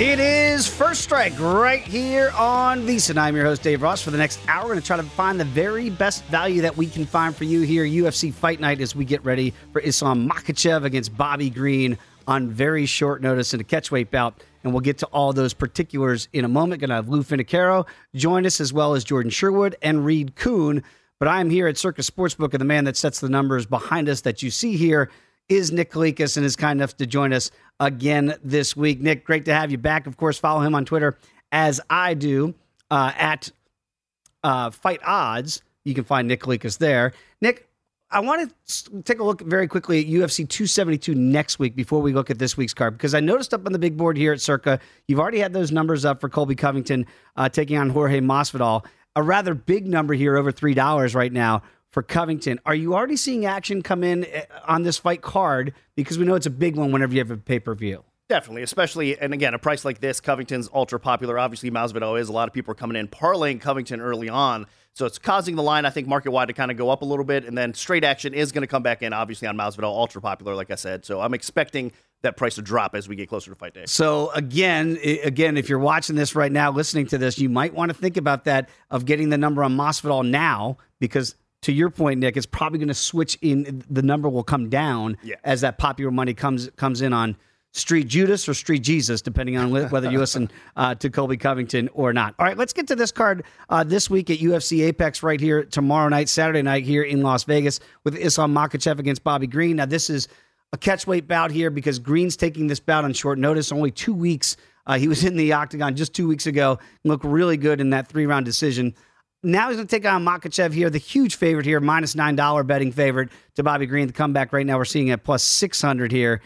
It is First Strike right here on VSiN. I'm your host, Dave Ross. For the next hour, we're going to try to find the very best value that we can find for you here, UFC Fight Night, as we get ready for Islam Makhachev against Bobby Green on very short notice in a catchweight bout. And we'll get to all those particulars in a moment. Going to have Lou Finocchiaro join us, as well as Jordan Sherwood and Reed Kuhn. But I am here at Circa Sportsbook, and the man that sets the numbers behind us that you see here is Nick Kalikas and is kind enough to join us again this week. Nick, great to have you back. Of course, follow him on Twitter as I do uh, at uh, Fight Odds. You can find Nick Kalikas there. Nick, I want to take a look very quickly at UFC 272 next week before we look at this week's card because I noticed up on the big board here at Circa, you've already had those numbers up for Colby Covington uh, taking on Jorge Masvidal. A rather big number here, over $3 right now for Covington. Are you already seeing action come in eh, on this fight card? Because we know it's a big one whenever you have a pay per view. Definitely, especially and again, a price like this, Covington's ultra popular. Obviously, Masvidal is. A lot of people are coming in parlaying Covington early on, so it's causing the line I think market wide to kind of go up a little bit, and then straight action is going to come back in. Obviously, on Masvidal, ultra popular, like I said. So I'm expecting that price to drop as we get closer to fight day. So again, again, if you're watching this right now, listening to this, you might want to think about that of getting the number on Masvidal now because to your point, Nick, it's probably going to switch in. The number will come down yeah. as that popular money comes comes in on Street Judas or Street Jesus, depending on whether you listen uh, to Colby Covington or not. All right, let's get to this card uh, this week at UFC Apex right here tomorrow night, Saturday night here in Las Vegas with Islam Makhachev against Bobby Green. Now, this is a catchweight bout here because Green's taking this bout on short notice, only two weeks. Uh, he was in the octagon just two weeks ago, looked really good in that three round decision. Now he's going to take on Makhachev here, the huge favorite here, minus $9 betting favorite to Bobby Green. The comeback right now, we're seeing at plus 600 here.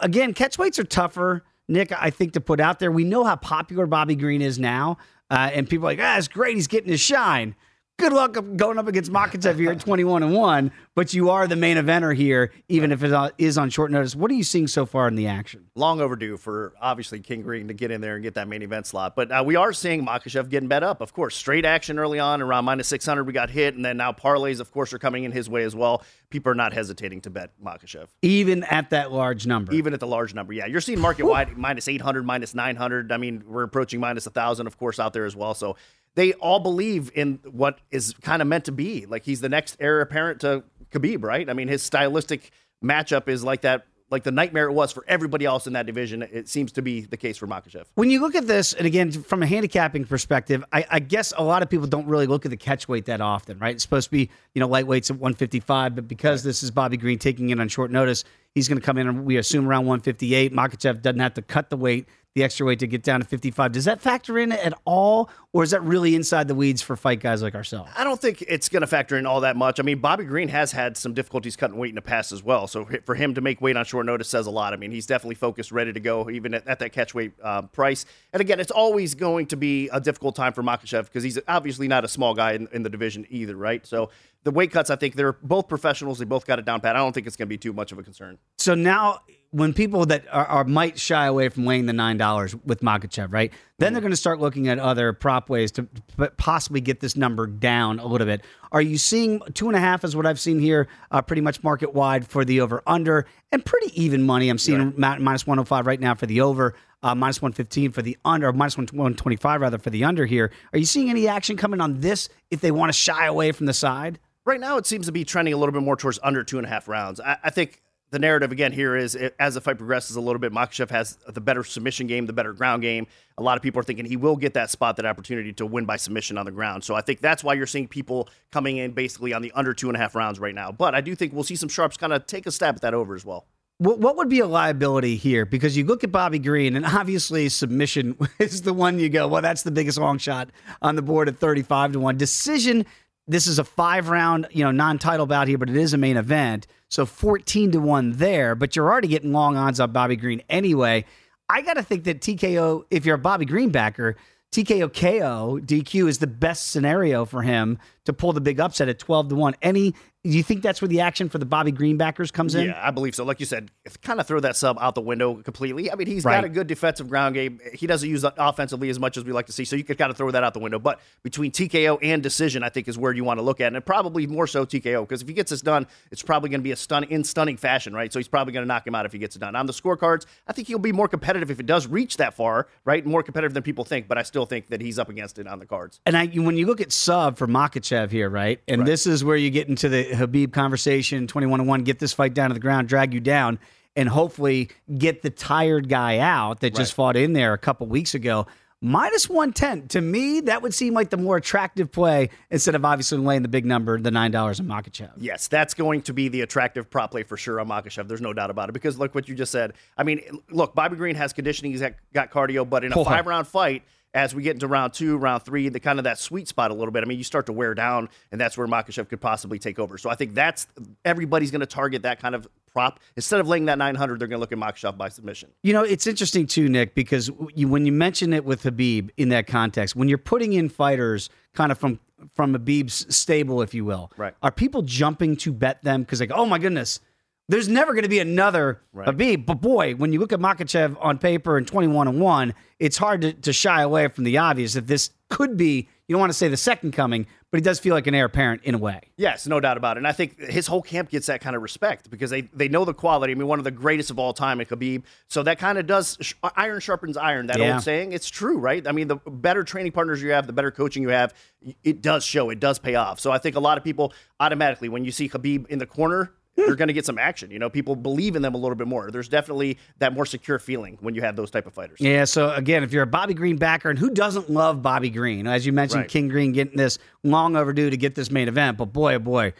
Again, catch weights are tougher, Nick, I think, to put out there. We know how popular Bobby Green is now. Uh, and people are like, ah, it's great. He's getting his shine good luck going up against Makhachev here at 21 and 1, but you are the main eventer here, even if it is on short notice. What are you seeing so far in the action? Long overdue for obviously King Green to get in there and get that main event slot. But uh, we are seeing Makhachev getting bet up. Of course, straight action early on around minus 600, we got hit, and then now parlays, of course, are coming in his way as well. People are not hesitating to bet Makhachev. Even at that large number. Even at the large number, yeah. You're seeing market wide minus 800, minus 900. I mean, we're approaching minus 1,000, of course, out there as well. So they all believe in what is kind of meant to be. Like he's the next heir apparent to Khabib, right? I mean, his stylistic matchup is like that like the nightmare it was for everybody else in that division. It seems to be the case for Makhachev. When you look at this, and again, from a handicapping perspective, I, I, guess a lot of people don't really look at the catch weight that often, right? It's supposed to be, you know, lightweights at 155, but because right. this is Bobby Green taking it on short notice, he's going to come in, we assume, around 158. Makhachev doesn't have to cut the weight the extra weight to get down to 55. Does that factor in at all, or is that really inside the weeds for fight guys like ourselves? I don't think it's going to factor in all that much. I mean, Bobby Green has had some difficulties cutting weight in the past as well. So for him to make weight on short notice says a lot. I mean, he's definitely focused, ready to go, even at, at that catch weight uh, price. And again, it's always going to be a difficult time for Makhachev because he's obviously not a small guy in, in the division either, right? So the weight cuts, I think they're both professionals. They both got it down pat. I don't think it's going to be too much of a concern. So now, when people that are, are might shy away from weighing the nine dollars with Makhachev, right? Then they're going to start looking at other prop ways to possibly get this number down a little bit. Are you seeing two and a half is what I've seen here, uh, pretty much market wide for the over under, and pretty even money. I'm seeing right. minus one hundred oh five right now for the over. Uh, minus 115 for the under, minus 125 rather for the under here. Are you seeing any action coming on this if they want to shy away from the side? right now it seems to be trending a little bit more towards under two and a half rounds. I, I think the narrative again here is as the fight progresses a little bit, Makhachev has the better submission game, the better ground game. A lot of people are thinking he will get that spot, that opportunity to win by submission on the ground. So I think that's why you're seeing people coming in basically on the under two and a half rounds right now. But I do think we'll see some sharps kind of take a stab at that over as well. What, what would be a liability here? Because you look at Bobby Green, and obviously submission is the one you go, well, that's the biggest long shot on the board at 35 to 1. Decision, this is a five round, you know, non title bout here, but it is a main event. So 14 to 1 there, but you're already getting long odds on Bobby Green anyway. I got to think that TKO, if you're a Bobby Green backer, TKO KO DQ is the best scenario for him to pull the big upset at 12 to 1. Any do you think that's where the action for the Bobby Greenbackers comes in? Yeah, I believe so. Like you said, kind of throw that sub out the window completely. I mean, he's right. got a good defensive ground game. He doesn't use it offensively as much as we like to see, so you could kind of throw that out the window. But between TKO and decision, I think is where you want to look at, and probably more so TKO because if he gets this done, it's probably going to be a stun in stunning fashion, right? So he's probably going to knock him out if he gets it done. On the scorecards, I think he'll be more competitive if it does reach that far, right? More competitive than people think, but I still think that he's up against it on the cards. And I, when you look at sub for Makhachev here, right, and right. this is where you get into the Khabib conversation 21 to 1, get this fight down to the ground, drag you down, and hopefully get the tired guy out that just fought in there a couple weeks ago. Minus 110. To me, that would seem like the more attractive play instead of obviously laying the big number, the $9 on Makhachev. Yes, that's going to be the attractive prop play for sure on Makhachev. There's no doubt about it. Because look what you just said. I mean, look, Bobby Green has conditioning, he's got cardio, but in a five round fight, as we get into round two, round three, the kind of that sweet spot a little bit. I mean, you start to wear down, and that's where Makhachev could possibly take over. So I think that's everybody's going to target that kind of prop instead of laying that 900. They're going to look at Makhachev by submission. You know, it's interesting too, Nick, because you, when you mention it with Khabib in that context, when you're putting in fighters kind of from from Khabib's stable, if you will, right? Are people jumping to bet them because like, oh my goodness there's never going to be another right. Khabib. But boy, when you look at Makhachev on paper and 21 and 1, it's hard to, to shy away from the obvious that this could be, you don't want to say the second coming, but he does feel like an heir apparent in a way. Yes, no doubt about it. And I think his whole camp gets that kind of respect because they, they know the quality. I mean, one of the greatest of all time at Khabib. So that kind of does iron sharpens iron, that yeah. old saying. It's true, right? I mean, the better training partners you have, the better coaching you have, it does show, it does pay off. So I think a lot of people automatically, when you see Khabib in the corner, they're going to get some action. You know, people believe in them a little bit more. There's definitely that more secure feeling when you have those type of fighters. Yeah. So again, if you're a Bobby Green backer, and who doesn't love Bobby Green? As you mentioned, right. King Green getting this long overdue to get this main event, but boy, oh boy.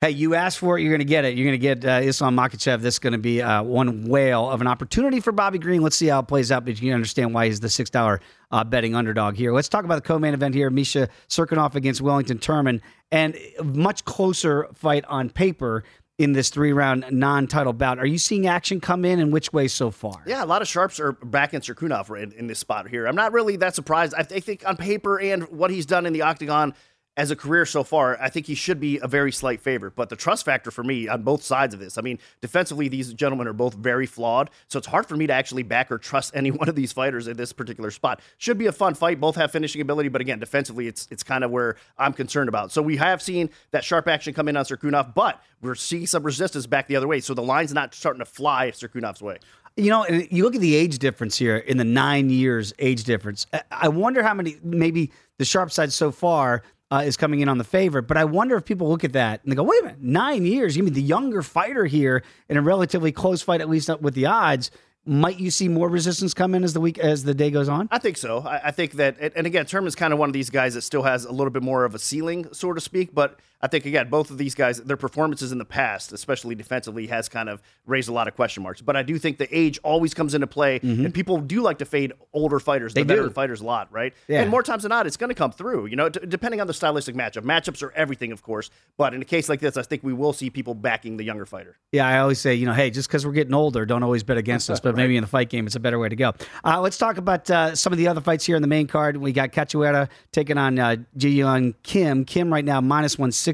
Hey, you asked for it, you're going to get it. You're going to get uh, Islam Makhachev. This is going to be uh, one whale of an opportunity for Bobby Green. Let's see how it plays out, but you understand why he's the $6 uh, betting underdog here. Let's talk about the co-main event here. Misha Cirkunov against Wellington Turman, and much closer fight on paper in this three round non title bout. Are you seeing action come in and which way so far? Yeah, a lot of sharps are back in Cirkunov in, in this spot here. I'm not really that surprised. I, th- I think on paper and what he's done in the octagon, as a career so far, I think he should be a very slight favorite. But the trust factor for me on both sides of this, I mean, defensively, these gentlemen are both very flawed. So it's hard for me to actually back or trust any one of these fighters in this particular spot. Should be a fun fight. Both have finishing ability, but again, defensively, it's it's kind of where I'm concerned about. So we have seen that sharp action come in on Cirkunov, but we're seeing some resistance back the other way. So the line's not starting to fly Cirkunov's way. You know, and you look at the age difference here in the nine years age difference. I wonder how many, maybe the sharp side so far uh, is coming in on the favorite. But I wonder if people look at that and they go, wait a minute, nine years? You mean the younger fighter here in a relatively close fight, at least with the odds? Might you see more resistance come in as the week as the day goes on? I think so. I, I think that, and again, is kind of one of these guys that still has a little bit more of a ceiling, so to speak. But I think again, both of these guys, their performances in the past, especially defensively, has kind of raised a lot of question marks. But I do think the age always comes into play, mm-hmm. and people do like to fade older fighters, they the veteran fighters a lot, right? Yeah. And more times than not, it's going to come through. You know, d- depending on the stylistic matchup. Matchups are everything, of course. But in a case like this, I think we will see people backing the younger fighter. Yeah, I always say, you know, hey, just because we're getting older, don't always bet against us. But right. maybe in the fight game, it's a better way to go. Uh, let's talk about uh, some of the other fights here in the main card. We got Cachoeira taking on uh, Ji Yeon Kim. Kim right now minus one sixty.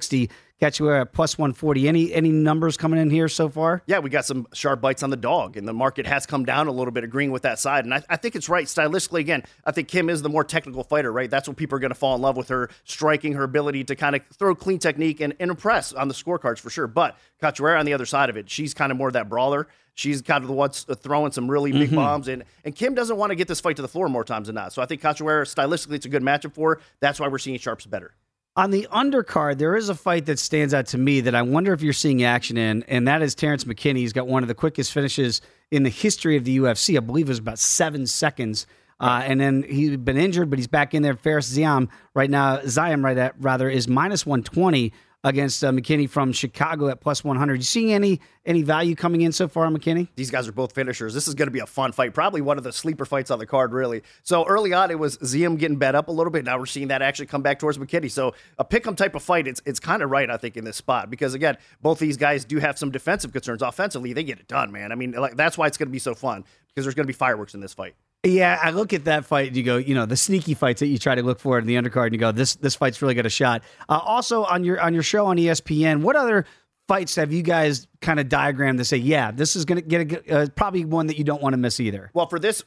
Cachoeira at plus 140. Any any numbers coming in here so far? Yeah, we got some sharp bites on the dog, and the market has come down a little bit, agreeing with that side. And I, I think it's right stylistically. Again, I think Kim is the more technical fighter, right? That's what people are going to fall in love with her striking, her ability to kind of throw clean technique and, and impress on the scorecards for sure. But Cachoeira on the other side of it, she's kind of more of that brawler. She's kind of the one throwing some really big mm-hmm. bombs, and and Kim doesn't want to get this fight to the floor more times than not. So I think Cachoeira stylistically, it's a good matchup for her. That's why we're seeing Sharps better. On the undercard, there is a fight that stands out to me that I wonder if you're seeing action in, and that is Terrence McKinney. He's got one of the quickest finishes in the history of the UFC. I believe it was about seven seconds. Uh, and then he's been injured, but he's back in there. Fares Ziam right now, Ziam right at rather is minus 120 against uh, McKinney from Chicago at plus 100. You seeing any any value coming in so far McKinney? These guys are both finishers. This is going to be a fun fight. Probably one of the sleeper fights on the card, really. So early on, it was Ziam getting bet up a little bit. Now we're seeing that actually come back towards McKinney. So a pick 'em type of fight, it's it's kind of right, I think, in this spot because again, both these guys do have some defensive concerns. Offensively, they get it done, man. I mean, like, that's why it's going to be so fun because there's going to be fireworks in this fight. Yeah, I look at that fight and you go, you know, the sneaky fights that you try to look for in the undercard, and you go, this this fight's really got a shot. Uh, also on your on your show on ESPN, what other fights have you guys kind of diagrammed to say, yeah, this is going to get a, uh, probably one that you don't want to miss either? Well, for this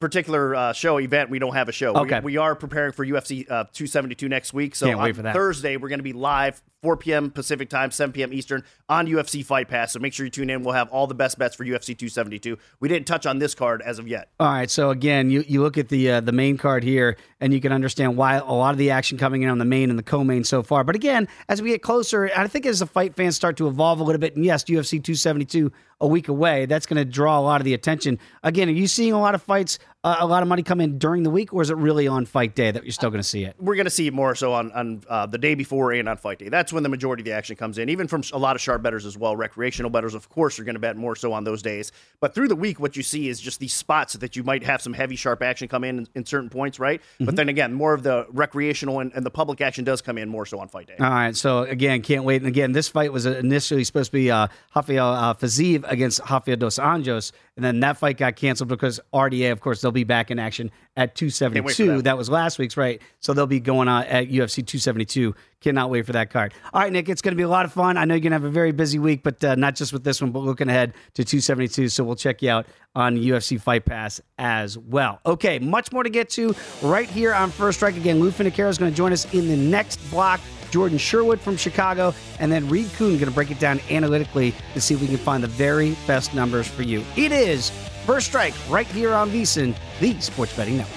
particular uh, show event, we don't have a show. Okay. We, we are preparing for UFC uh, 272 next week. So Can't wait for that. Thursday, we're going to be live 4 p.m. Pacific time, 7 p.m. Eastern on UFC Fight Pass. So make sure you tune in. We'll have all the best bets for UFC 272. We didn't touch on this card as of yet. All right, so again, you, you look at the uh, the main card here, and you can understand why a lot of the action coming in on the main and the co-main so far. But again, as we get closer, I think as the fight fans start to evolve a little bit, and yes, UFC 272 a week away, that's going to draw a lot of the attention. Again, are you seeing a lot of fights, uh, a lot of money come in during the week, or is it really on fight day that you're still going to see it? We're going to see it more so on, on uh, the day before and on fight day. That's when the majority of the action comes in, even from a lot of sharp bettors as well. Recreational bettors, of course, are going to bet more so on those days. But through the week, what you see is just these spots that you might have some heavy, sharp action come in in, in certain points, right? But then again, more of the recreational and, and the public action does come in more so on fight day. All right, so again, can't wait. And again, this fight was initially supposed to be uh, Rafael uh, against Rafael dos Anjos, and then that fight got canceled because RDA, of course, they'll be back in action at Can't wait for 272. that. That was last week's, right? So they'll be going on at UFC 272. Cannot wait for that card. All right, Nick, it's going to be a lot of fun. I know you're going to have a very busy week, but uh, not just with this one, but looking ahead to 272. So we'll check you out on UFC Fight Pass as well. Okay, much more to get to right here on First Strike. Again, Lou Finocchiaro is going to join us in the next block. Jordan Sherwood from Chicago, and then Reed Kuhn going to break it down analytically to see if we can find the very best numbers for you. It is First Strike right here on VSiN, the Sports Betting Network.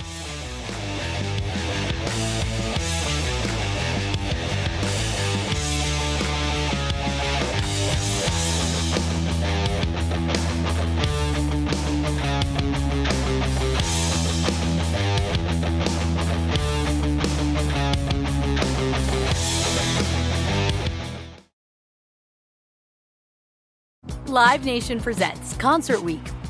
Live Nation presents Concert Week.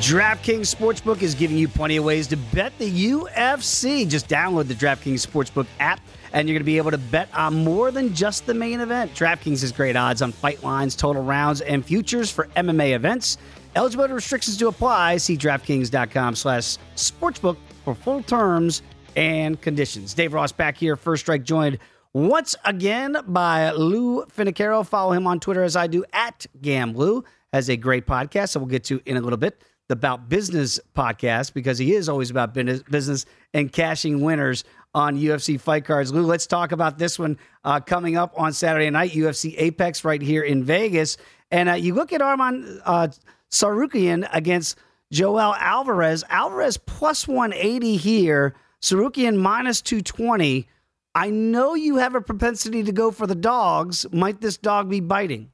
DraftKings Sportsbook is giving you plenty of ways to bet the UFC. Just download the DraftKings Sportsbook app and you're going to be able to bet on more than just the main event. DraftKings has great odds on fight lines, total rounds, and futures for MMA events. Eligibility restrictions to apply. See DraftKings.com slash sportsbook for full terms and conditions. Dave Ross back here, First Strike, joined once again by Lou Finocchiaro. Follow him on Twitter as I do at GamLou. Has a great podcast that we'll get to in a little bit. The About Business podcast because he is always about business, and cashing winners on UFC fight cards. Lou, let's talk about this one uh, coming up on Saturday night, UFC Apex right here in Vegas. And uh, you look at Arman uh, Tsarukyan against Joel Alvarez. Alvarez plus 180 here, Tsarukyan minus 220. I know you have a propensity to go for the dogs. Might this dog be biting?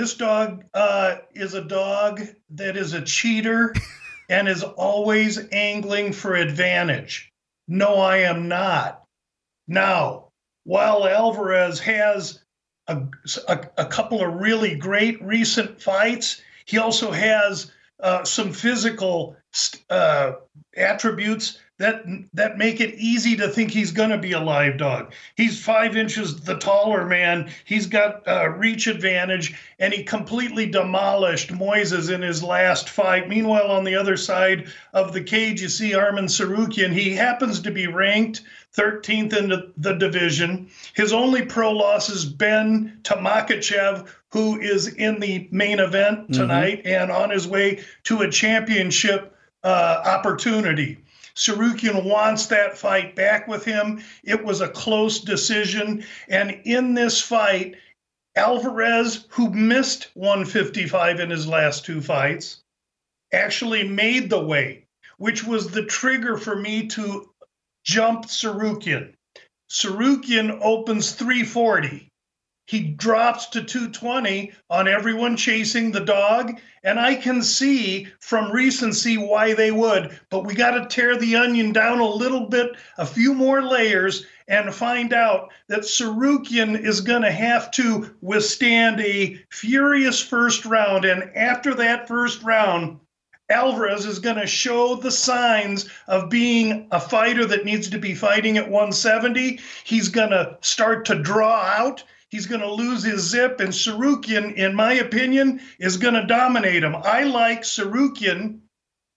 This dog uh, is a dog that is a cheater and is always angling for advantage. No, I am not. Now, while Alvarez has a, a, a couple of really great recent fights, he also has uh, some physical uh, attributes that that make it easy to think he's going to be a live dog. He's five inches the taller man. He's got uh, reach advantage, and he completely demolished Moises in his last fight. Meanwhile, on the other side of the cage, you see Arman Tsarukyan. He happens to be ranked 13th in the, division. His only pro loss has been to Makhachev, who is in the main event mm-hmm. tonight mm-hmm. and on his way to a championship uh, opportunity. Tsarukyan wants that fight back with him. It was a close decision. And in this fight, Alvarez, who missed 155 in his last two fights, actually made the weight, which was the trigger for me to jump Tsarukyan. Tsarukyan opens 340 he drops to 220 on everyone chasing the dog. And I can see from recency why they would, but we got to tear the onion down a little bit, a few more layers, and find out that Tsarukyan is going to have to withstand a furious first round. And after that first round, Alvarez is going to show the signs of being a fighter that needs to be fighting at 170. He's going to start to draw out. He's going to lose his zip, and Tsarukyan, in my opinion, is going to dominate him. I like Tsarukyan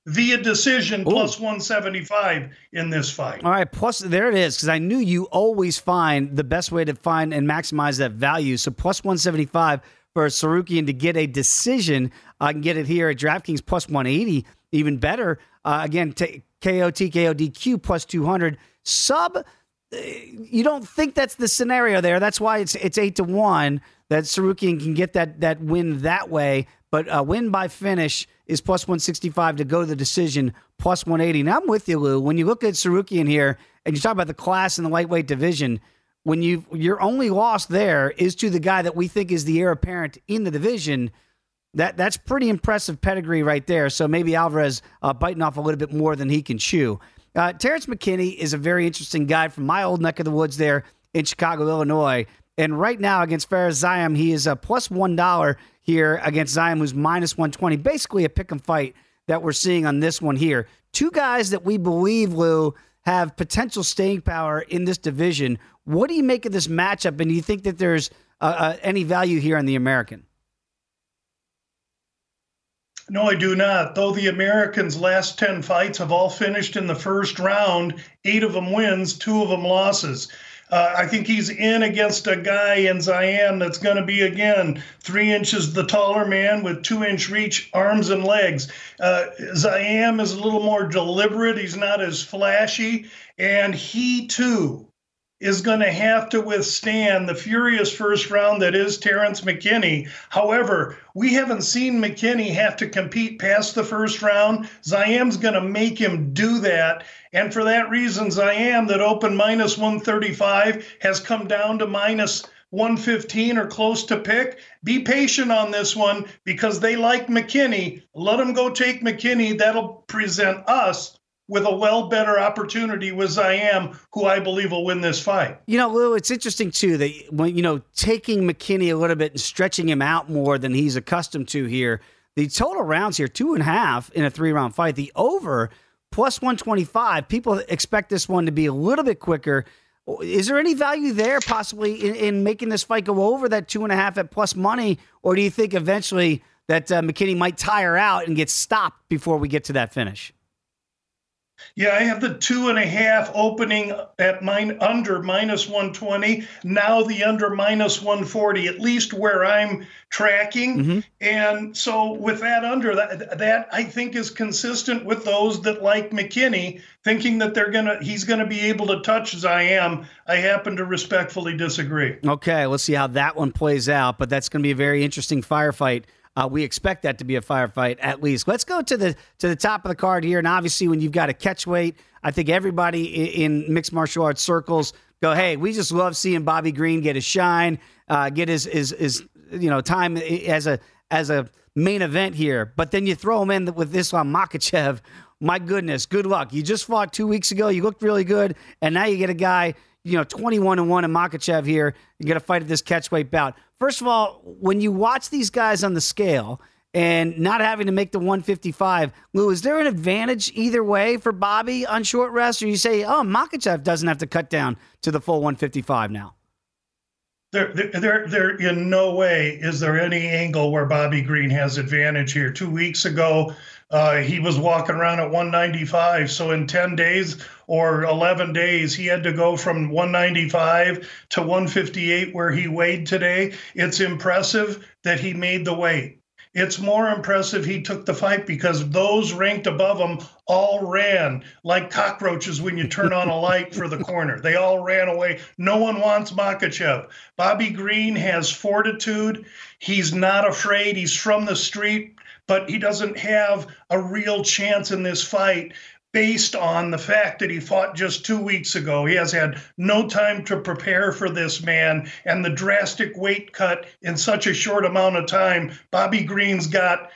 via decision Ooh. plus 175 in this fight. All right, plus there it is because I knew you always find the best way to find and maximize that value. So plus 175 for Tsarukyan to get a decision. I can get it here at DraftKings plus 180, even better. Uh, again, t- KO, TKO, DQ plus 200. Sub you don't think that's the scenario there. That's why it's it's eight to one that Tsarukyan can get that that win that way. But a win by finish is plus one sixty five to go to the decision, plus one eighty. Now I'm with you, Lou. When you look at Tsarukyan here and you talk about the class in the lightweight division, when you your only loss there is to the guy that we think is the heir apparent in the division. That that's pretty impressive pedigree right there. So maybe Alvarez uh, biting off a little bit more than he can chew. Uh, Terrence McKinney is a very interesting guy from my old neck of the woods there in Chicago, Illinois. And right now against Fares Ziam, he is a plus one dollar here against Ziam, who's minus one twenty. Basically, a pick and fight that we're seeing on this one here. Two guys that we believe Lou have potential staying power in this division. What do you make of this matchup? And do you think that there's uh, uh, any value here on the American? No, I do not. Though the Americans' last 10 fights have all finished in the first round, eight of them wins, two of them losses. Uh, I think he's in against a guy in Ziam that's going to be, again, three inches the taller man with two inch reach arms and legs. Uh, Ziam is a little more deliberate. He's not as flashy. And he, too, is going to have to withstand the furious first round that is Terrence McKinney. However, we haven't seen McKinney have to compete past the first round. Ziam's going to make him do that. And for that reason, Ziam, that opened minus 135, has come down to minus 115 or close to pick. Be patient on this one because they like McKinney. Let them go take McKinney. That'll present us with a well better opportunity with Ziam, who I believe will win this fight. You know, Lou, it's interesting too that when you know taking McKinney a little bit and stretching him out more than he's accustomed to here. The total rounds here, two and a half in a three round fight. The over plus 125. People expect this one to be a little bit quicker. Is there any value there possibly in, in making this fight go over that two and a half at plus money? Or do you think eventually that uh, McKinney might tire out and get stopped before we get to that finish? Yeah, I have the two and a half opening at mine under minus 120. Now the under minus 140, at least where I'm tracking. Mm-hmm. And so with that under, that that I think is consistent with those that like McKinney, thinking that they're gonna he's gonna be able to touch Ziam. I happen to respectfully disagree. Okay, let's see how that one plays out. But that's gonna be a very interesting firefight uh, we expect that to be a firefight at least. Let's go to the to the top of the card here, and obviously when you've got a catch weight, I think everybody in, in mixed martial arts circles go, "Hey, we just love seeing Bobby Green get his shine, uh, get his his his you know time as a as a main event here. But then you throw him in with Islam Makhachev. My goodness, good luck. You just fought two weeks ago. You looked really good, and now you get a guy, you know, twenty-one and one in Makhachev here. You got to fight at this catchweight bout. First of all, when you watch these guys on the scale and not having to make the 155. Lou, is there an advantage either way for Bobby on short rest, or you say, oh, Makhachev doesn't have to cut down to the full 155 now? There, there, there, in no way is there any angle where Bobby Green has advantage here. Two weeks ago, uh, he was walking around at 195. So in 10 days or 11 days, he had to go from 195 to 158 where he weighed today. It's impressive that he made the weight. It's more impressive he took the fight because those ranked above him all ran like cockroaches when you turn on a light for the corner. They all ran away. No one wants Makhachev. Bobby Green has fortitude. He's not afraid. He's from the street, but he doesn't have a real chance in this fight based on the fact that he fought just two weeks ago. He has had no time to prepare for this man, and the drastic weight cut in such a short amount of time. Bobby Green's got.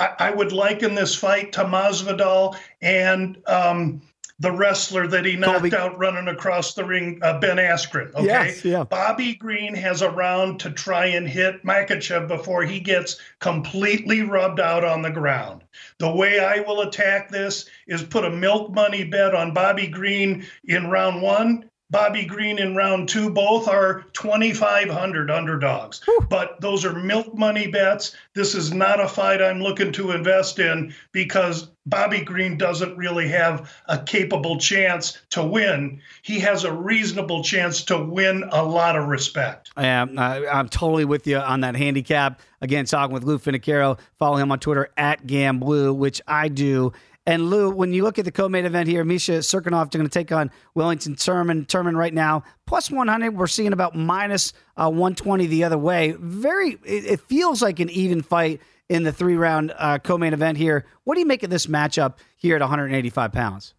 I would liken this fight to Masvidal and um, the wrestler that he knocked Colby. out running across the ring, uh, Ben Askren. Okay, yes, yeah. Bobby Green has a round to try and hit Makhachev before he gets completely rubbed out on the ground. The way I will attack this is put a milk money bet on Bobby Green in round one Bobby Green in round two. Both are 2,500 underdogs, Whew. but those are milk money bets. This is not a fight I'm looking to invest in because Bobby Green doesn't really have a capable chance to win. He has a reasonable chance to win a lot of respect. I am. I'm totally with you on that handicap. Again, talking with Lou Finocchiaro. Follow him on Twitter at GamBlue, which I do. And Lou, when you look at the co-main event here, Misha Cirkunov going to take on Wellington Turman. Turman right now plus 100. We're seeing about minus, uh, 120 the other way. Very, it, it, feels like an even fight in the three-round uh, co-main event here. What do you make of this matchup here at 185 pounds?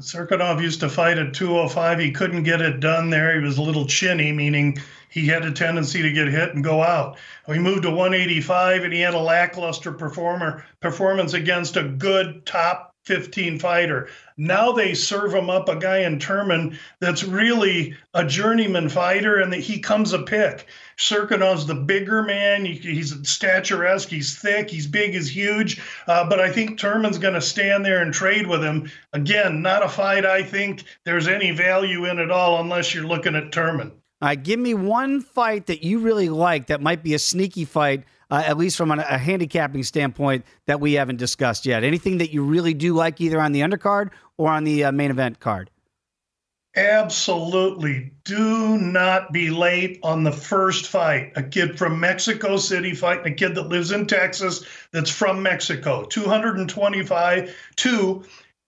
Cirkunov used to fight at 205. He couldn't get it done there. He was a little chinny, meaning he had a tendency to get hit and go out. We moved to 185, and he had a lackluster performer performance against a good top 15 fighter. Now they serve him up a guy in Turman that's really a journeyman fighter, and that he comes a pick. Cirkunov's the bigger man. He's statuesque. He's thick. He's big. He's huge. Uh, but I think Turman's going to stand there and trade with him. Again, not a fight I think there's any value in at all unless you're looking at Turman. All right, give me one fight that you really like that might be a sneaky fight, uh, at least from a, a handicapping standpoint, that we haven't discussed yet. Anything that you really do like either on the undercard or on the uh, main event card? Absolutely. Do not be late on the first fight. A kid from Mexico City fighting a kid that lives in Texas that's from Mexico. 225, two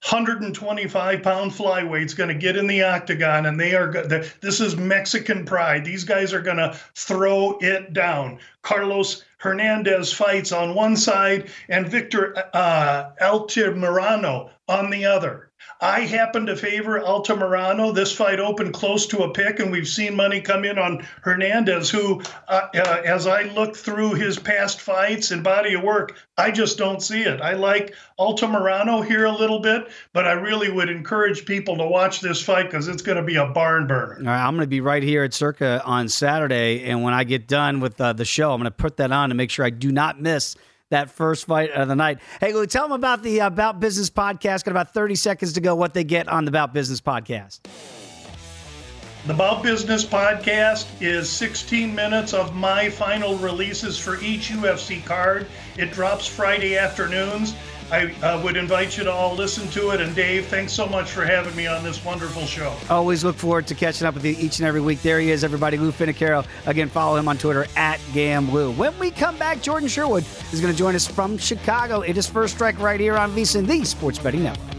125 pound flyweight's going to get in the octagon and they are this is mexican pride. These guys are going to throw it down. Carlos hernandez fights on one side and victor uh, altamirano on the other I happen to favor Altamirano. This fight opened close to a pick, and we've seen money come in on Hernandez, who, uh, uh, as I look through his past fights and body of work, I just don't see it. I like Altamirano here a little bit, but I really would encourage people to watch this fight because it's going to be a barn burner. All right, I'm going to be right here at Circa on Saturday, and when I get done with uh, the show, I'm going to put that on to make sure I do not miss that first fight of the night. Hey, Lou, tell them about the About Business podcast. Got about 30 seconds to go. What they get on the About Business podcast. The About Business podcast is 16 minutes of my final releases for each UFC card. It drops Friday afternoons. I uh, would invite you to all listen to it. And Dave, thanks so much for having me on this wonderful show. Always look forward to catching up with you each and every week. There he is, everybody. Lou Finocchiaro. Again, follow him on Twitter at GamBlue. When we come back, Jordan Sherwood is going to join us from Chicago. It is First Strike right here on VSiN, the Sports Betting Network.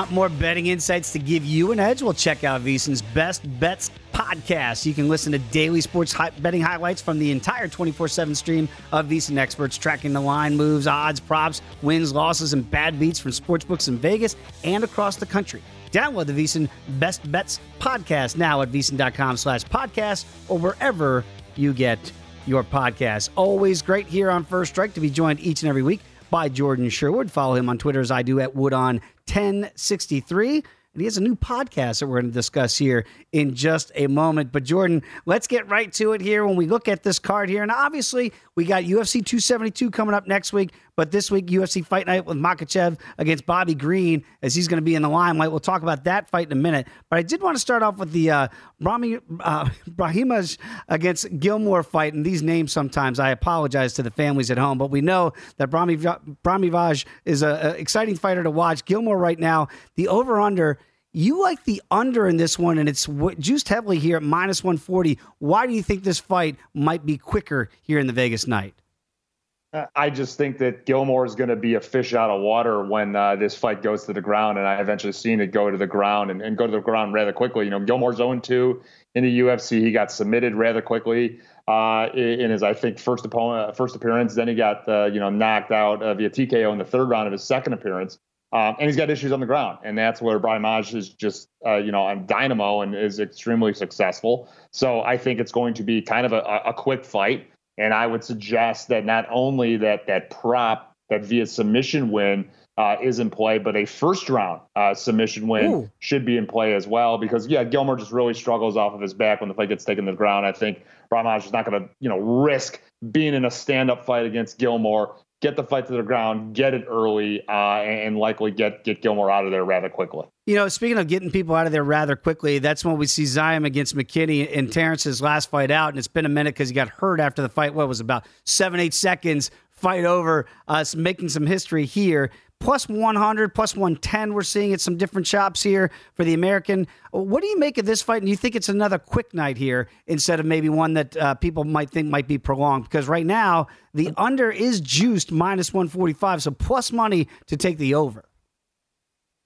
Want more betting insights to give you an edge? Well, check out VSiN's Best Bets podcast. You can listen to daily sports betting highlights from the entire 24 7 stream of VSiN experts, tracking the line moves, odds, props, wins, losses, and bad beats from sportsbooks in Vegas and across the country. Download the VSiN Best Bets podcast now at VSiN.com slash podcast or wherever you get your podcast. Always great here on First Strike to be joined each and every week by Jordan Sherwood. Follow him on Twitter as I do at Woodon1063. And he has a new podcast that we're going to discuss here in just a moment. But Jordan, let's get right to it here when we look at this card here. And obviously, we got UFC 272 coming up next week. But this week, UFC Fight Night with Makhachev against Bobby Green, as he's going to be in the limelight. We'll talk about that fight in a minute. But I did want to start off with the uh, Brahmi, uh, Brahimaj against Gilmore fight. And these names sometimes, I apologize to the families at home. But we know that Brahmi, Brahimaj is an exciting fighter to watch. Gilmore right now, the over under. You like the under in this one, and it's juiced heavily here at minus 140. Why do you think this fight might be quicker here in the Vegas night? I just think that Gilmore is going to be a fish out of water when uh, this fight goes to the ground, and I eventually seen it go to the ground and, and go to the ground rather quickly. You know, Gilmore's 0-2 in the UFC. He got submitted rather quickly uh, in his, I think, first opponent, first appearance. Then he got uh, you know knocked out uh, via TKO in the third round of his second appearance. Um, and he's got issues on the ground, and that's where Brahimaj is just, uh, you know, on dynamo and is extremely successful. So I think it's going to be kind of a, a quick fight. And I would suggest that not only that that prop that via submission win uh, is in play, but a first round uh, submission win Ooh. should be in play as well. Because yeah, Gilmore just really struggles off of his back when the fight gets taken to the ground. I think Brahimaj is not going to you know risk being in a stand up fight against Gilmore. Get the fight to the ground, get it early, uh, and likely get get Gilmore out of there rather quickly. You know, speaking of getting people out of there rather quickly, that's when we see Ziam against McKinney in Terrence's last fight out, and it's been a minute because he got hurt after the fight. What was about seven, eight seconds fight over, us making some history here. Plus 100, plus 110, we're seeing at some different shops here for the American. What do you make of this fight? And you think it's another quick night here instead of maybe one that uh, people might think might be prolonged? Because right now, the under is juiced minus 145, so plus money to take the over.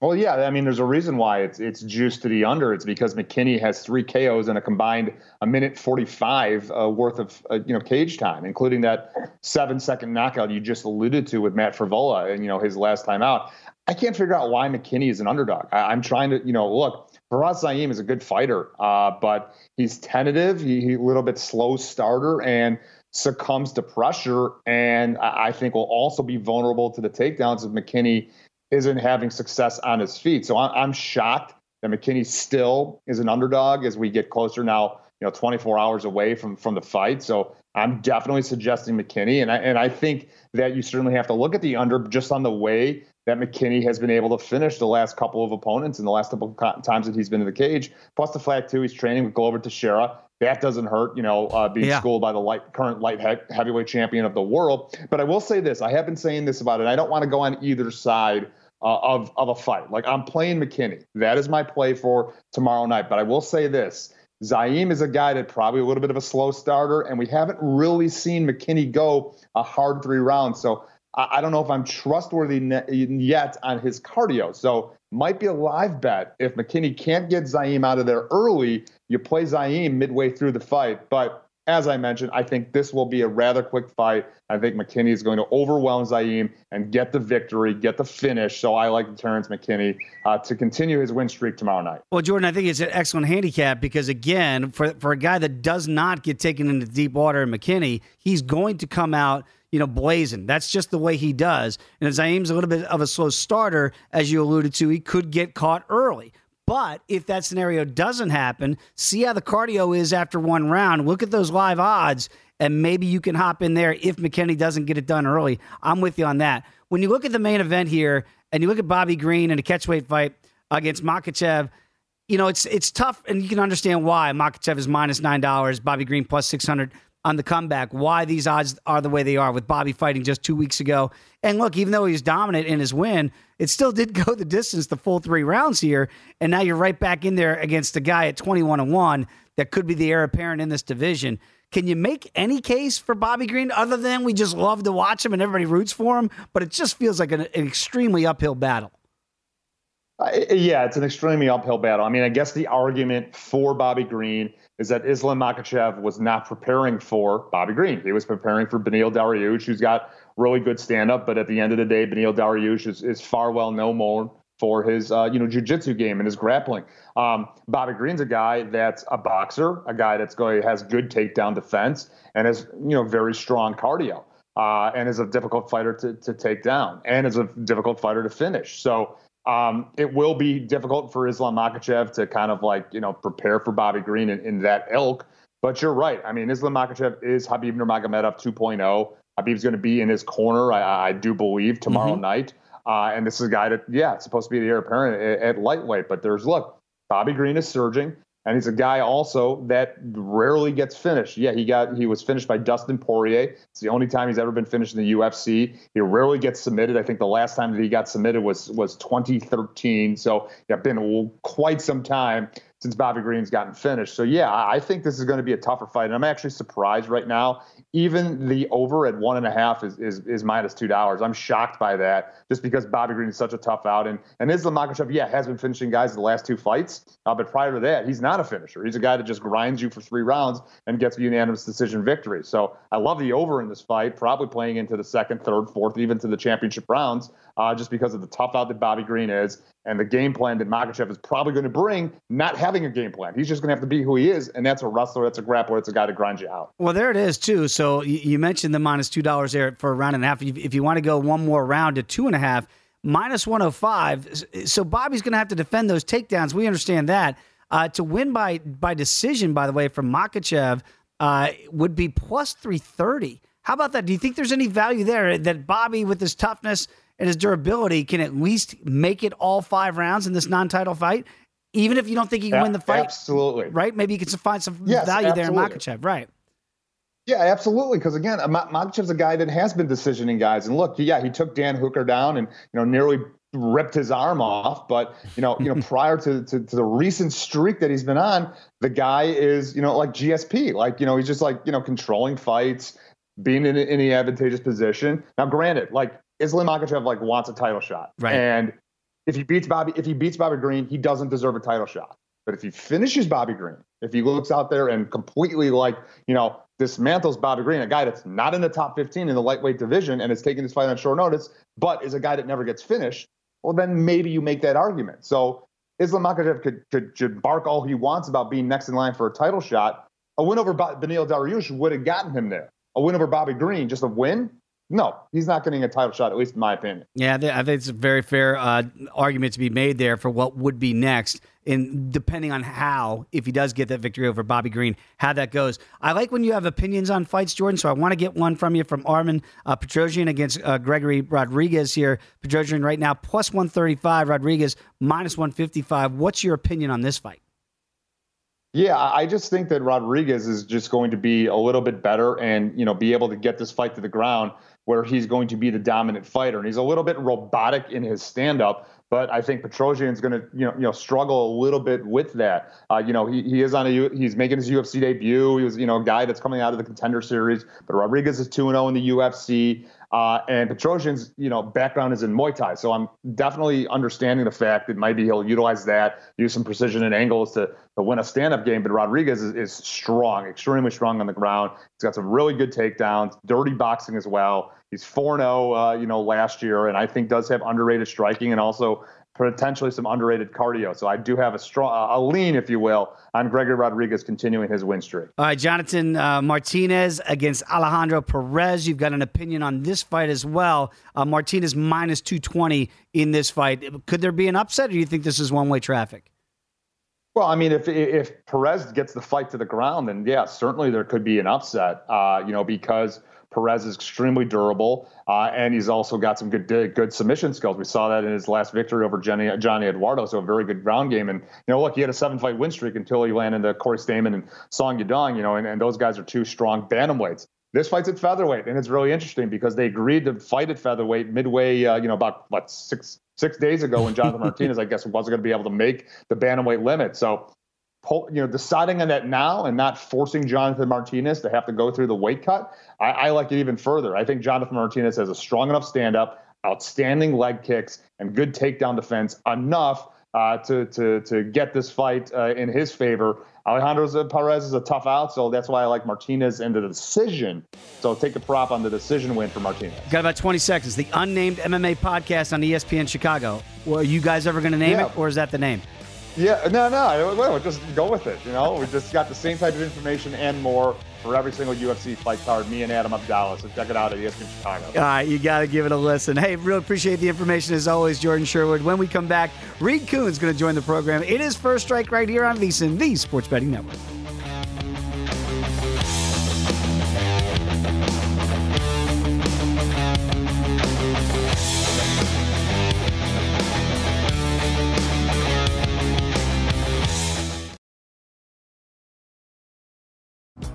Well, yeah, I mean, there's a reason why it's it's juiced to the under. It's because McKinney has three KOs and a combined a minute 45 uh, worth of uh, you know cage time, including that seven second knockout you just alluded to with Matt Frevola and you know his last time out. I can't figure out why McKinney is an underdog. I, am trying to you know look. Fares Ziam is a good fighter, uh, but he's tentative. He's he a little bit slow starter and succumbs to pressure, and I, I think will also be vulnerable to the takedowns of McKinney isn't having success on his feet. So I'm, shocked that McKinney still is an underdog as we get closer now, you know, 24 hours away from from the fight. So I'm definitely suggesting McKinney, and I and I think that you certainly have to look at the under just on the way that McKinney has been able to finish the last couple of opponents in the last couple of times that he's been in the cage. Plus the fact too, he's training with Glover Teixeira. That doesn't hurt, you know, uh, being yeah. schooled by the light, current light he- heavyweight champion of the world. But I will say this: I have been saying this about it. I don't want to go on either side uh, of of a fight. Like I'm playing McKinney. That is my play for tomorrow night. But I will say this: Ziam is a guy that probably a little bit of a slow starter, and we haven't really seen McKinney go a hard three rounds. So I, I don't know if I'm trustworthy yet on his cardio. So might be a live bet if McKinney can't get Ziam out of there early. You play Ziam midway through the fight, but as I mentioned, I think this will be a rather quick fight. I think McKinney is going to overwhelm Ziam and get the victory, get the finish. So I like Terrence McKinney uh, to continue his win streak tomorrow night. Well, Jordan, I think it's an excellent handicap because, again, for, for a guy that does not get taken into deep water, McKinney, he's going to come out you know, blazing. That's just the way he does. And Ziam's a little bit of a slow starter, as you alluded to. He could get caught early. But if that scenario doesn't happen, see how the cardio is after one round. Look at those live odds, and maybe you can hop in there if McKinney doesn't get it done early. I'm with you on that. When you look at the main event here, and you look at Bobby Green in a catchweight fight against Makhachev, you know it's it's tough, and you can understand why Makhachev is minus nine dollars, Bobby Green plus six hundred on the comeback, why these odds are the way they are with Bobby fighting just two weeks ago. And look, even though he was dominant in his win, it still did go the distance the full three rounds here. And now you're right back in there against a guy at 21 and 1 that could be the heir apparent in this division. Can you make any case for Bobby Green other than we just love to watch him and everybody roots for him? But it just feels like an extremely uphill battle. Uh, yeah, it's an extremely uphill battle. I mean, I guess the argument for Bobby Green is that Islam Makhachev was not preparing for Bobby Green. He was preparing for Beneil Dariush, who's got really good stand up. But at the end of the day, Beneil Dariush is, is far well known more for his uh, you know jiu-jitsu game and his grappling. Um, Bobby Green's a guy that's a boxer, a guy that's going has good takedown defense and has you know very strong cardio. Uh, and is a difficult fighter to, to take down and is a difficult fighter to finish. So um, it will be difficult for Islam Makhachev to kind of like, you know, prepare for Bobby Green in, in that ilk. But you're right. I mean, Islam Makhachev is Khabib Nurmagomedov 2.0. Khabib's going to be in his corner, I, I do believe, tomorrow mm-hmm. night. Uh, and this is a guy that, yeah, supposed to be the heir apparent at, at lightweight. But there's, look, Bobby Green is surging. And he's a guy also that rarely gets finished. Yeah, he got he was finished by Dustin Poirier. It's the only time he's ever been finished in the UFC. He rarely gets submitted. I think the last time that he got submitted was was 2013. So yeah, been quite some time since Bobby Green's gotten finished. So yeah, I think this is going to be a tougher fight. And I'm actually surprised right now. Even the over at one and a half is is, is minus two dollars. I'm shocked by that, just because Bobby Green is such a tough out. And and Islam Makhachev, yeah, has been finishing guys the last two fights, uh, but prior to that, he's not a finisher. He's a guy that just grinds you for three rounds and gets a unanimous decision victory. So I love the over in this fight, probably playing into the second, third, fourth, even to the championship rounds, uh, just because of the tough out that Bobby Green is and the game plan that Makhachev is probably going to bring, not having a game plan. He's just going to have to be who he is, and that's a wrestler, that's a grappler, that's a guy to grind you out. Well, there it is too. So you mentioned the minus two dollars there for a round and a half. If you want to go one more round to two and a half, minus one hundred oh five. So Bobby's going to have to defend those takedowns. We understand that. Uh, to win by by decision, by the way, from Makhachev uh, would be plus three thirty. How about that? Do you think there's any value there that Bobby, with his toughness? And his durability can at least make it all five rounds in this non-title fight, even if you don't think he can win the fight. Absolutely. Right? Maybe you can find some yes, value absolutely. there in Makhachev. Right. Yeah, absolutely. Because again, Makhachev's a guy that has been decisioning guys, and look, yeah, he took Dan Hooker down and you know nearly ripped his arm off. But you know, you know, prior to, to, to the recent streak that he's been on, the guy is you know like GSP, like you know he's just like you know controlling fights, being in, in the advantageous position. Now, granted, like Islam Makhachev like wants a title shot, right? And if he beats Bobby, if he beats Bobby Green, he doesn't deserve a title shot. But if he finishes Bobby Green, if he looks out there and completely like you know dismantles Bobby Green, a guy that's not in the top 15 in the lightweight division and is taking this fight on short notice, but is a guy that never gets finished, well then maybe you make that argument. So Islam Makhachev could, could, could bark all he wants about being next in line for a title shot. A win over Beneil Dariush would have gotten him there. A win over Bobby Green, just a win, no, he's not getting a title shot, at least in my opinion. Yeah, I think it's a very fair uh, argument to be made there for what would be next. And depending on how, if he does get that victory over Bobby Green, how that goes. I like when you have opinions on fights, Jordan. So I want to get one from you from Armen uh, Petrosyan against uh, Gregory Rodriguez here. Petrosyan right now plus 135, Rodriguez minus 155. What's your opinion on this fight? Yeah, I just think that Rodriguez is just going to be a little bit better and, you know, be able to get this fight to the ground where he's going to be the dominant fighter. And he's a little bit robotic in his stand up, but I think Petrosyan's going to, you know, you know, struggle a little bit with that. Uh, you know, he, he is on a, he's making his UFC debut. He was, you know, a guy that's coming out of the contender series, but Rodriguez is 2 0 in the UFC. Uh, and Petrosyan's, you know, background is in Muay Thai, so I'm definitely understanding the fact that maybe he'll utilize that, use some precision and angles to, to win a stand-up game. But Rodriguez is, is strong, extremely strong on the ground. He's got some really good takedowns, dirty boxing as well. He's 4-0, uh, you know, last year, and I think does have underrated striking and also potentially some underrated cardio. So I do have a strong, a lean, if you will, on Gregory Rodriguez continuing his win streak. All right, Jonathan uh, Martinez against Alejandro Perez. You've got an opinion on this fight as well. Uh, Martinez minus 220 in this fight. Could there be an upset, or do you think this is one way traffic? Well, I mean, if if Perez gets the fight to the ground, then yeah, certainly there could be an upset. Uh, you know, because Perez is extremely durable, uh, and he's also got some good good submission skills. We saw that in his last victory over Johnny, Johnny Eduardo, so a very good ground game. And you know, look, he had a seven fight win streak until he landed the Cody Stamann and Song Yadong. You know, and, and those guys are two strong bantamweights. This fight's at featherweight, and it's really interesting because they agreed to fight at featherweight midway. Uh, you know, about what six six days ago when Jonathan Martinez, I guess, wasn't going to be able to make the bantamweight limit. So you know, deciding on that now and not forcing Jonathan Martinez to have to go through the weight cut, I, I like it even further. I think Jonathan Martinez has a strong enough stand up, outstanding leg kicks, and good takedown defense enough uh, to to to get this fight uh, in his favor. Alejandro Perez is a tough out, so that's why I like Martinez in the decision. So take a prop on the decision win for Martinez. Got about 20 seconds. The unnamed MMA podcast on ESPN Chicago. Well, are you guys ever going to name Yeah. it, or is that the name? Yeah, no, no, just go with it. You know, we just got the same type of information and more for every single UFC fight card. Me and Adam Abdallah. So check it out at ESPN Chicago. All right, you got to give it a listen. Hey, really appreciate the information as always, Jordan Sherwood. When we come back, Reed Kuhn's going to join the program. It is First Strike right here on VSiN, the Sports Betting Network.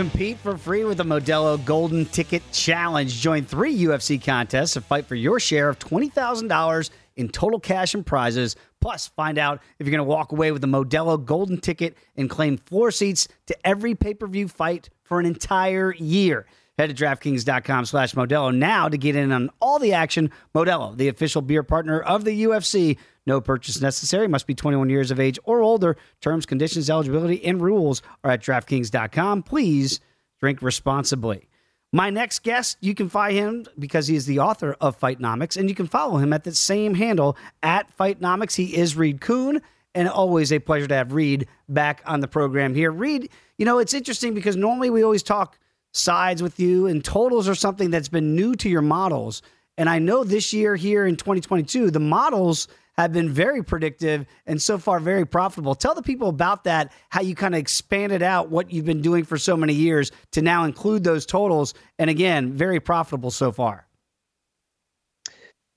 Compete for free with the Modelo Golden Ticket Challenge. Join three UFC contests to fight for your share of $20,000 in total cash and prizes. Plus, find out if you're going to walk away with the Modelo Golden Ticket and claim floor seats to every pay per view fight for an entire year. Head to DraftKings.com slash Modelo now to get in on all the action. Modelo, the official beer partner of the UFC. No purchase necessary. Must be 21 years of age or older. Terms, conditions, eligibility, and rules are at DraftKings.com. Please drink responsibly. My next guest, you can find him because he is the author of Fightnomics, and you can follow him at the same handle at Fightnomics. He is Reed Kuhn, and always a pleasure to have Reed back on the program here. Reed, you know, it's interesting because normally we always talk sides with you, and totals are something that's been new to your models. And I know this year here in 2022, the models have been very predictive and so far very profitable. Tell the people about that, how you kind of expanded out what you've been doing for so many years to now include those totals. And again, very profitable so far.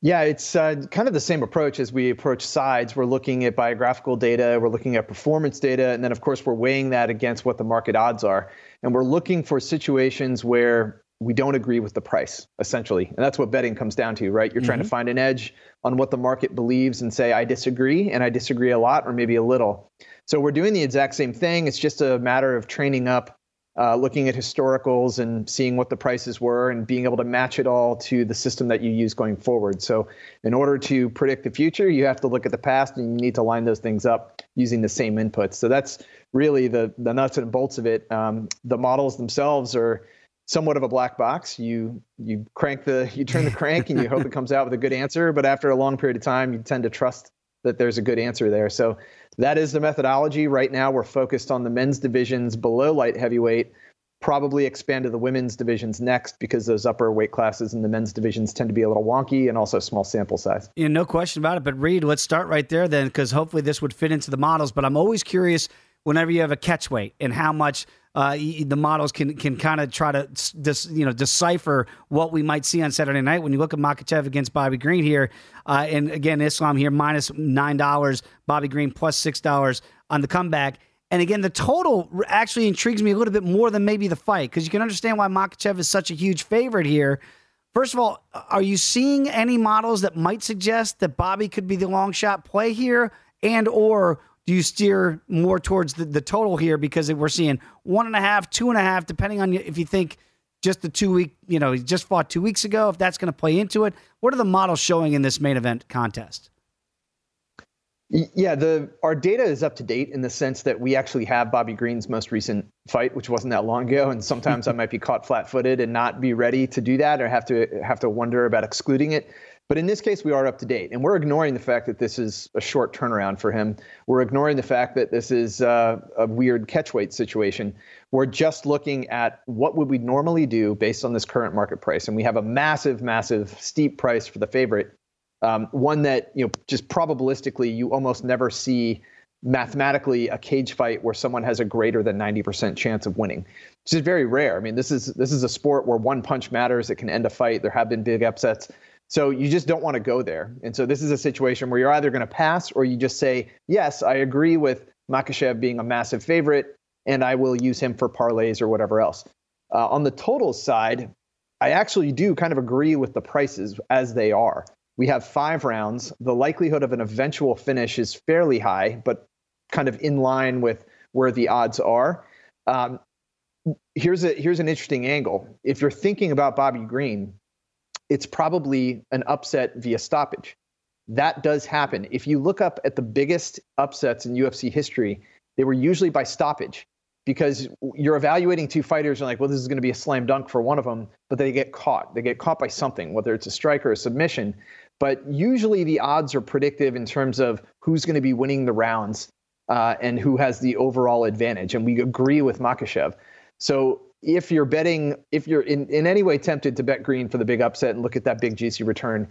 Yeah, it's uh, kind of the same approach as we approach sides. We're looking at biographical data, we're looking at performance data, and then, of course, we're weighing that against what the market odds are. And we're looking for situations where we don't agree with the price, essentially. And that's what betting comes down to, right? You're trying to find an edge on what the market believes and say, I disagree, and I disagree a lot or maybe a little. So we're doing the exact same thing. It's just a matter of training up, uh, looking at historicals and seeing what the prices were and being able to match it all to the system that you use going forward. So in order to predict the future, you have to look at the past and you need to line those things up using the same inputs. So that's really the, the nuts and bolts of it. Um, the models themselves are somewhat of a black box. You you crank the you turn the crank and you hope it comes out with a good answer, but after a long period of time, you tend to trust that there's a good answer there. So that is the methodology. Right now, we're focused on the men's divisions below light heavyweight. Probably expand to the women's divisions next because those upper weight classes in the men's divisions tend to be a little wonky and also small sample size. Yeah, no question about it. But Reed, let's start right there then, because hopefully this would fit into the models. But I'm always curious whenever you have a catch weight and how much uh, the models can can kind of try to dis, you know decipher what we might see on Saturday night. When you look at Makhachev against Bobby Green here, uh, and again Islam here minus nine dollars, Bobby Green plus six dollars on the comeback. And again, the total actually intrigues me a little bit more than maybe the fight because you can understand why Makhachev is such a huge favorite here. First of all, are you seeing any models that might suggest that Bobby could be the long shot play here, and or do you steer more towards the, the total here because we're seeing one and a half, two and a half, depending on if you think just the two week, you know, he just fought two weeks ago, if that's going to play into it. What are the models showing in this main event contest? Yeah, the our data is up to date in the sense that we actually have Bobby Green's most recent fight, which wasn't that long ago, and sometimes I might be caught flat-footed and not be ready to do that, or have to have to wonder about excluding it. But in this case, we are up to date, and we're ignoring the fact that this is a short turnaround for him. We're ignoring the fact that this is uh, a weird catch weight situation. We're just looking at what would we normally do based on this current market price, and we have a massive, massive, steep price for the favorite um, one that you know just probabilistically you almost never see mathematically a cage fight where someone has a greater than 90% chance of winning which is very rare i mean this is this is a sport where one punch matters it can end a fight there have been big upsets so you just don't want to go there and so this is a situation where you're either going to pass or you just say yes i agree with Makhachev being a massive favorite and i will use him for parlays or whatever else uh, on the total side i actually do kind of agree with the prices as they are we have five rounds. The likelihood of an eventual finish is fairly high, but kind of in line with where the odds are. Um, here's a here's an interesting angle. If you're thinking about Bobby Green, it's probably an upset via stoppage. That does happen. If you look up at the biggest upsets in UFC history, they were usually by stoppage because you're evaluating two fighters and like, well, this is going to be a slam dunk for one of them, but they get caught. They get caught by something, whether it's a strike or a submission. But usually the odds are predictive in terms of who's going to be winning the rounds uh, and who has the overall advantage. And we agree with Makhachev. So if you're betting, if you're in, in any way tempted to bet green for the big upset and look at that big juicy return,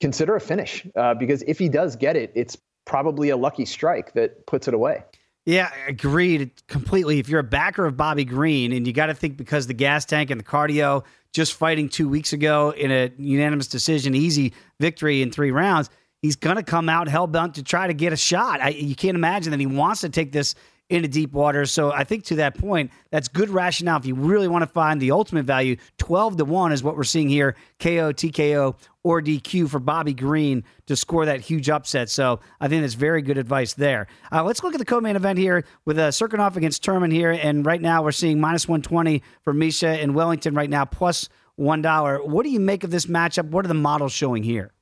consider a finish uh, because if he does get it, it's probably a lucky strike that puts it away. Yeah, agreed completely. If you're a backer of Bobby Green, and you got to think because the gas tank and the cardio, just fighting two weeks ago in a unanimous decision, easy victory in three rounds, he's going to come out hell bent to try to get a shot. I, you can't imagine that he wants to take this into deep water. So I think to that point, that's good rationale. If you really want to find the ultimate value, 12 to 1 is what we're seeing here KO, TKO, or DQ for Bobby Green to score that huge upset. So I think that's very good advice there. Uh, let's look at the co main event here with uh, Cirkunov against Turman here. And right now we're seeing minus 120 for Misha and Wellington right now, plus 1. What do you make of this matchup? What are the models showing here?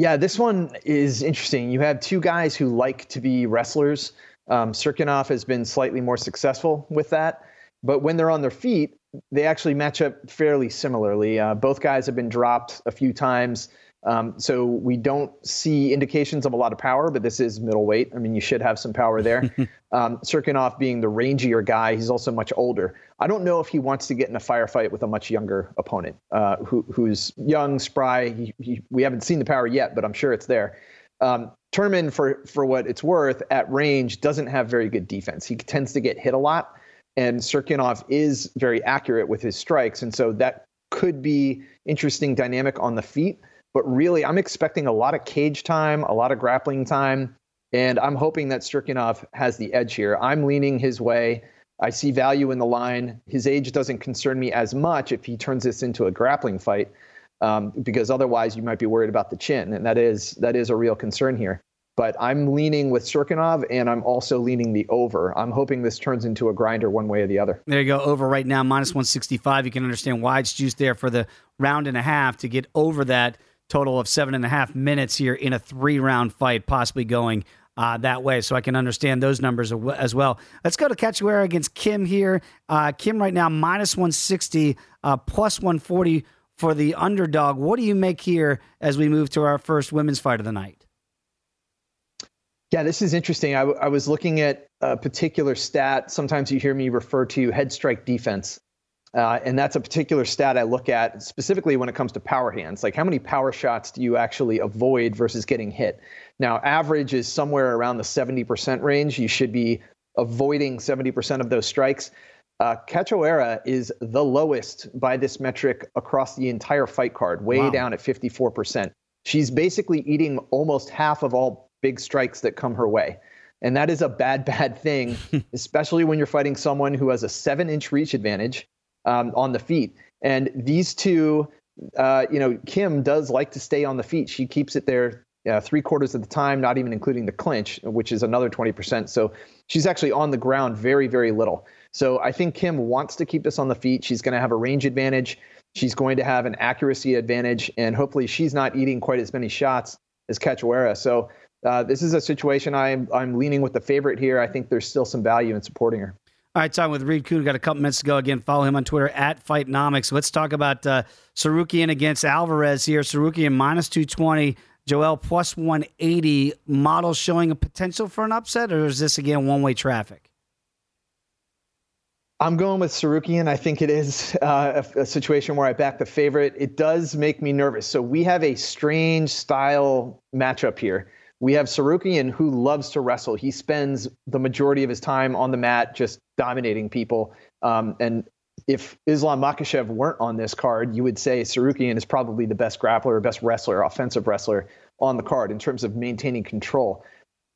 Yeah, this one is interesting. You have two guys who like to be wrestlers. Um, Cirkunov has been slightly more successful with that. But when they're on their feet, they actually match up fairly similarly. Uh, both guys have been dropped a few times. Um, so we don't see indications of a lot of power, but this is middleweight. I mean, you should have some power there. um, Cirkunov being the rangier guy, he's also much older. I don't know if he wants to get in a firefight with a much younger opponent uh, who, who's young, spry. He, he, we haven't seen the power yet, but I'm sure it's there. Um, Turman, for for what it's worth, at range doesn't have very good defense. He tends to get hit a lot, and Cirkunov is very accurate with his strikes, and so that could be interesting dynamic on the feet. But really, I'm expecting a lot of cage time, a lot of grappling time, and I'm hoping that Cirkunov has the edge here. I'm leaning his way. I see value in the line. His age doesn't concern me as much if he turns this into a grappling fight um, because otherwise you might be worried about the chin, and that is that is a real concern here. But I'm leaning with Cirkunov, and I'm also leaning the over. I'm hoping this turns into a grinder one way or the other. There you go, over right now, minus 165. You can understand why it's juiced there for the round and a half to get over that total of seven and a half minutes here in a three round fight, possibly going uh, that way. So I can understand those numbers as well. Let's go to Cachoeira against Kim here. Uh, Kim right now minus 160, uh, plus 140 for the underdog. What do you make here as we move to our first women's fight of the night? Yeah, this is interesting. I, w- I was looking at a particular stat. Sometimes you hear me refer to head strike defense. Uh, and that's a particular stat I look at specifically when it comes to power hands. Like, how many power shots do you actually avoid versus getting hit? Now, average is somewhere around the 70% range. You should be avoiding 70% of those strikes. Uh, Cachoeira is the lowest by this metric across the entire fight card, way wow. down at 54%. She's basically eating almost half of all big strikes that come her way. And that is a bad, bad thing, especially when you're fighting someone who has a seven inch reach advantage um, on the feet. And these two, uh, you know, Kim does like to stay on the feet. She keeps it there uh, three quarters of the time, not even including the clinch, which is another 20%. So she's actually on the ground very, very little. So I think Kim wants to keep this on the feet. She's going to have a range advantage. She's going to have an accuracy advantage, and hopefully she's not eating quite as many shots as Cachoeira. So uh, this is a situation I'm I'm leaning with the favorite here. I think there's still some value in supporting her. All right, talking with Reed Kuhn. Got a couple minutes to go. Again, follow him on Twitter at Fightnomics. Let's talk about uh, Tsarukyan against Alvarez here. Tsarukyan minus 220, Joel plus 180. Model showing a potential for an upset, or is this again one way traffic? I'm going with Tsarukyan. I think it is uh, a, a, situation where I back the favorite. It does make me nervous. So we have a strange style matchup here. We have Tsarukyan who loves to wrestle. He spends the majority of his time on the mat just dominating people. Um, and if Islam Makhachev weren't on this card, you would say Tsarukyan is probably the best grappler, best wrestler, offensive wrestler on the card in terms of maintaining control.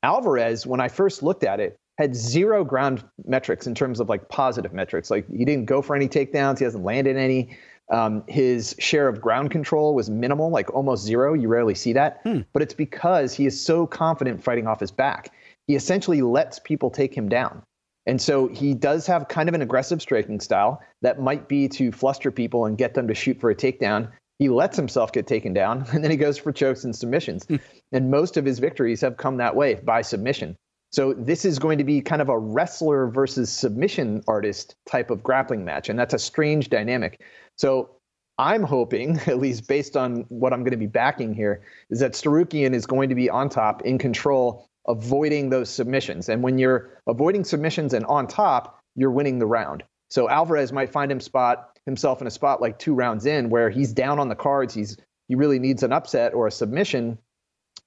Alvarez, when I first looked at it, had zero ground metrics in terms of like positive metrics. Like he didn't go for any takedowns, he hasn't landed any. Um, his share of ground control was minimal, like almost zero. You rarely see that, hmm. but it's because he is so confident fighting off his back. He essentially lets people take him down. And so he does have kind of an aggressive striking style that might be to fluster people and get them to shoot for a takedown. He lets himself get taken down and then he goes for chokes and submissions. Hmm. and most of his victories have come that way by submission. So this is going to be kind of a wrestler versus submission artist type of grappling match, and that's a strange dynamic. So I'm hoping, at least based on what I'm going to be backing here, is that Tsarukyan is going to be on top, in control, avoiding those submissions. And when you're avoiding submissions and on top, you're winning the round. So Alvarez might find him spot himself in a spot like two rounds in where he's down on the cards. He's he really needs an upset or a submission,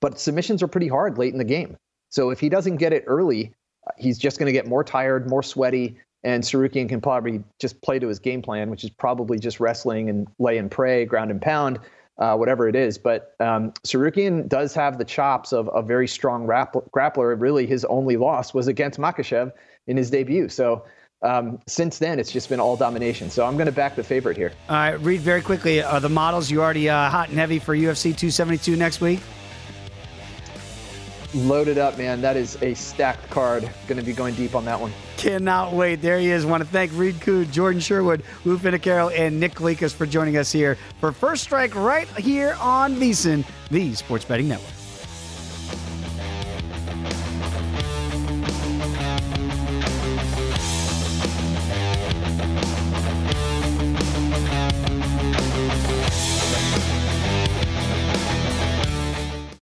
but submissions are pretty hard late in the game. So if he doesn't get it early, uh, he's just going to get more tired, more sweaty, and Tsarukyan can probably just play to his game plan, which is probably just wrestling and lay and pray, ground and pound, uh, whatever it is. But um, Tsarukyan does have the chops of a very strong grappler. Really, his only loss was against Makhachev in his debut. So um, since then, it's just been all domination. So I'm going to back the favorite here. All right, Reed very quickly. Are the models you already uh, hot and heavy for UFC 272 next week? loaded up, man. That is a stacked card. Going to be going deep on that one. Cannot wait. There he is. Want to thank Reed Kuhn, Jordan Sherwood, Lou Finocchiaro, and Nick Kalikas for joining us here for First Strike right here on VSiN, the Sports Betting Network.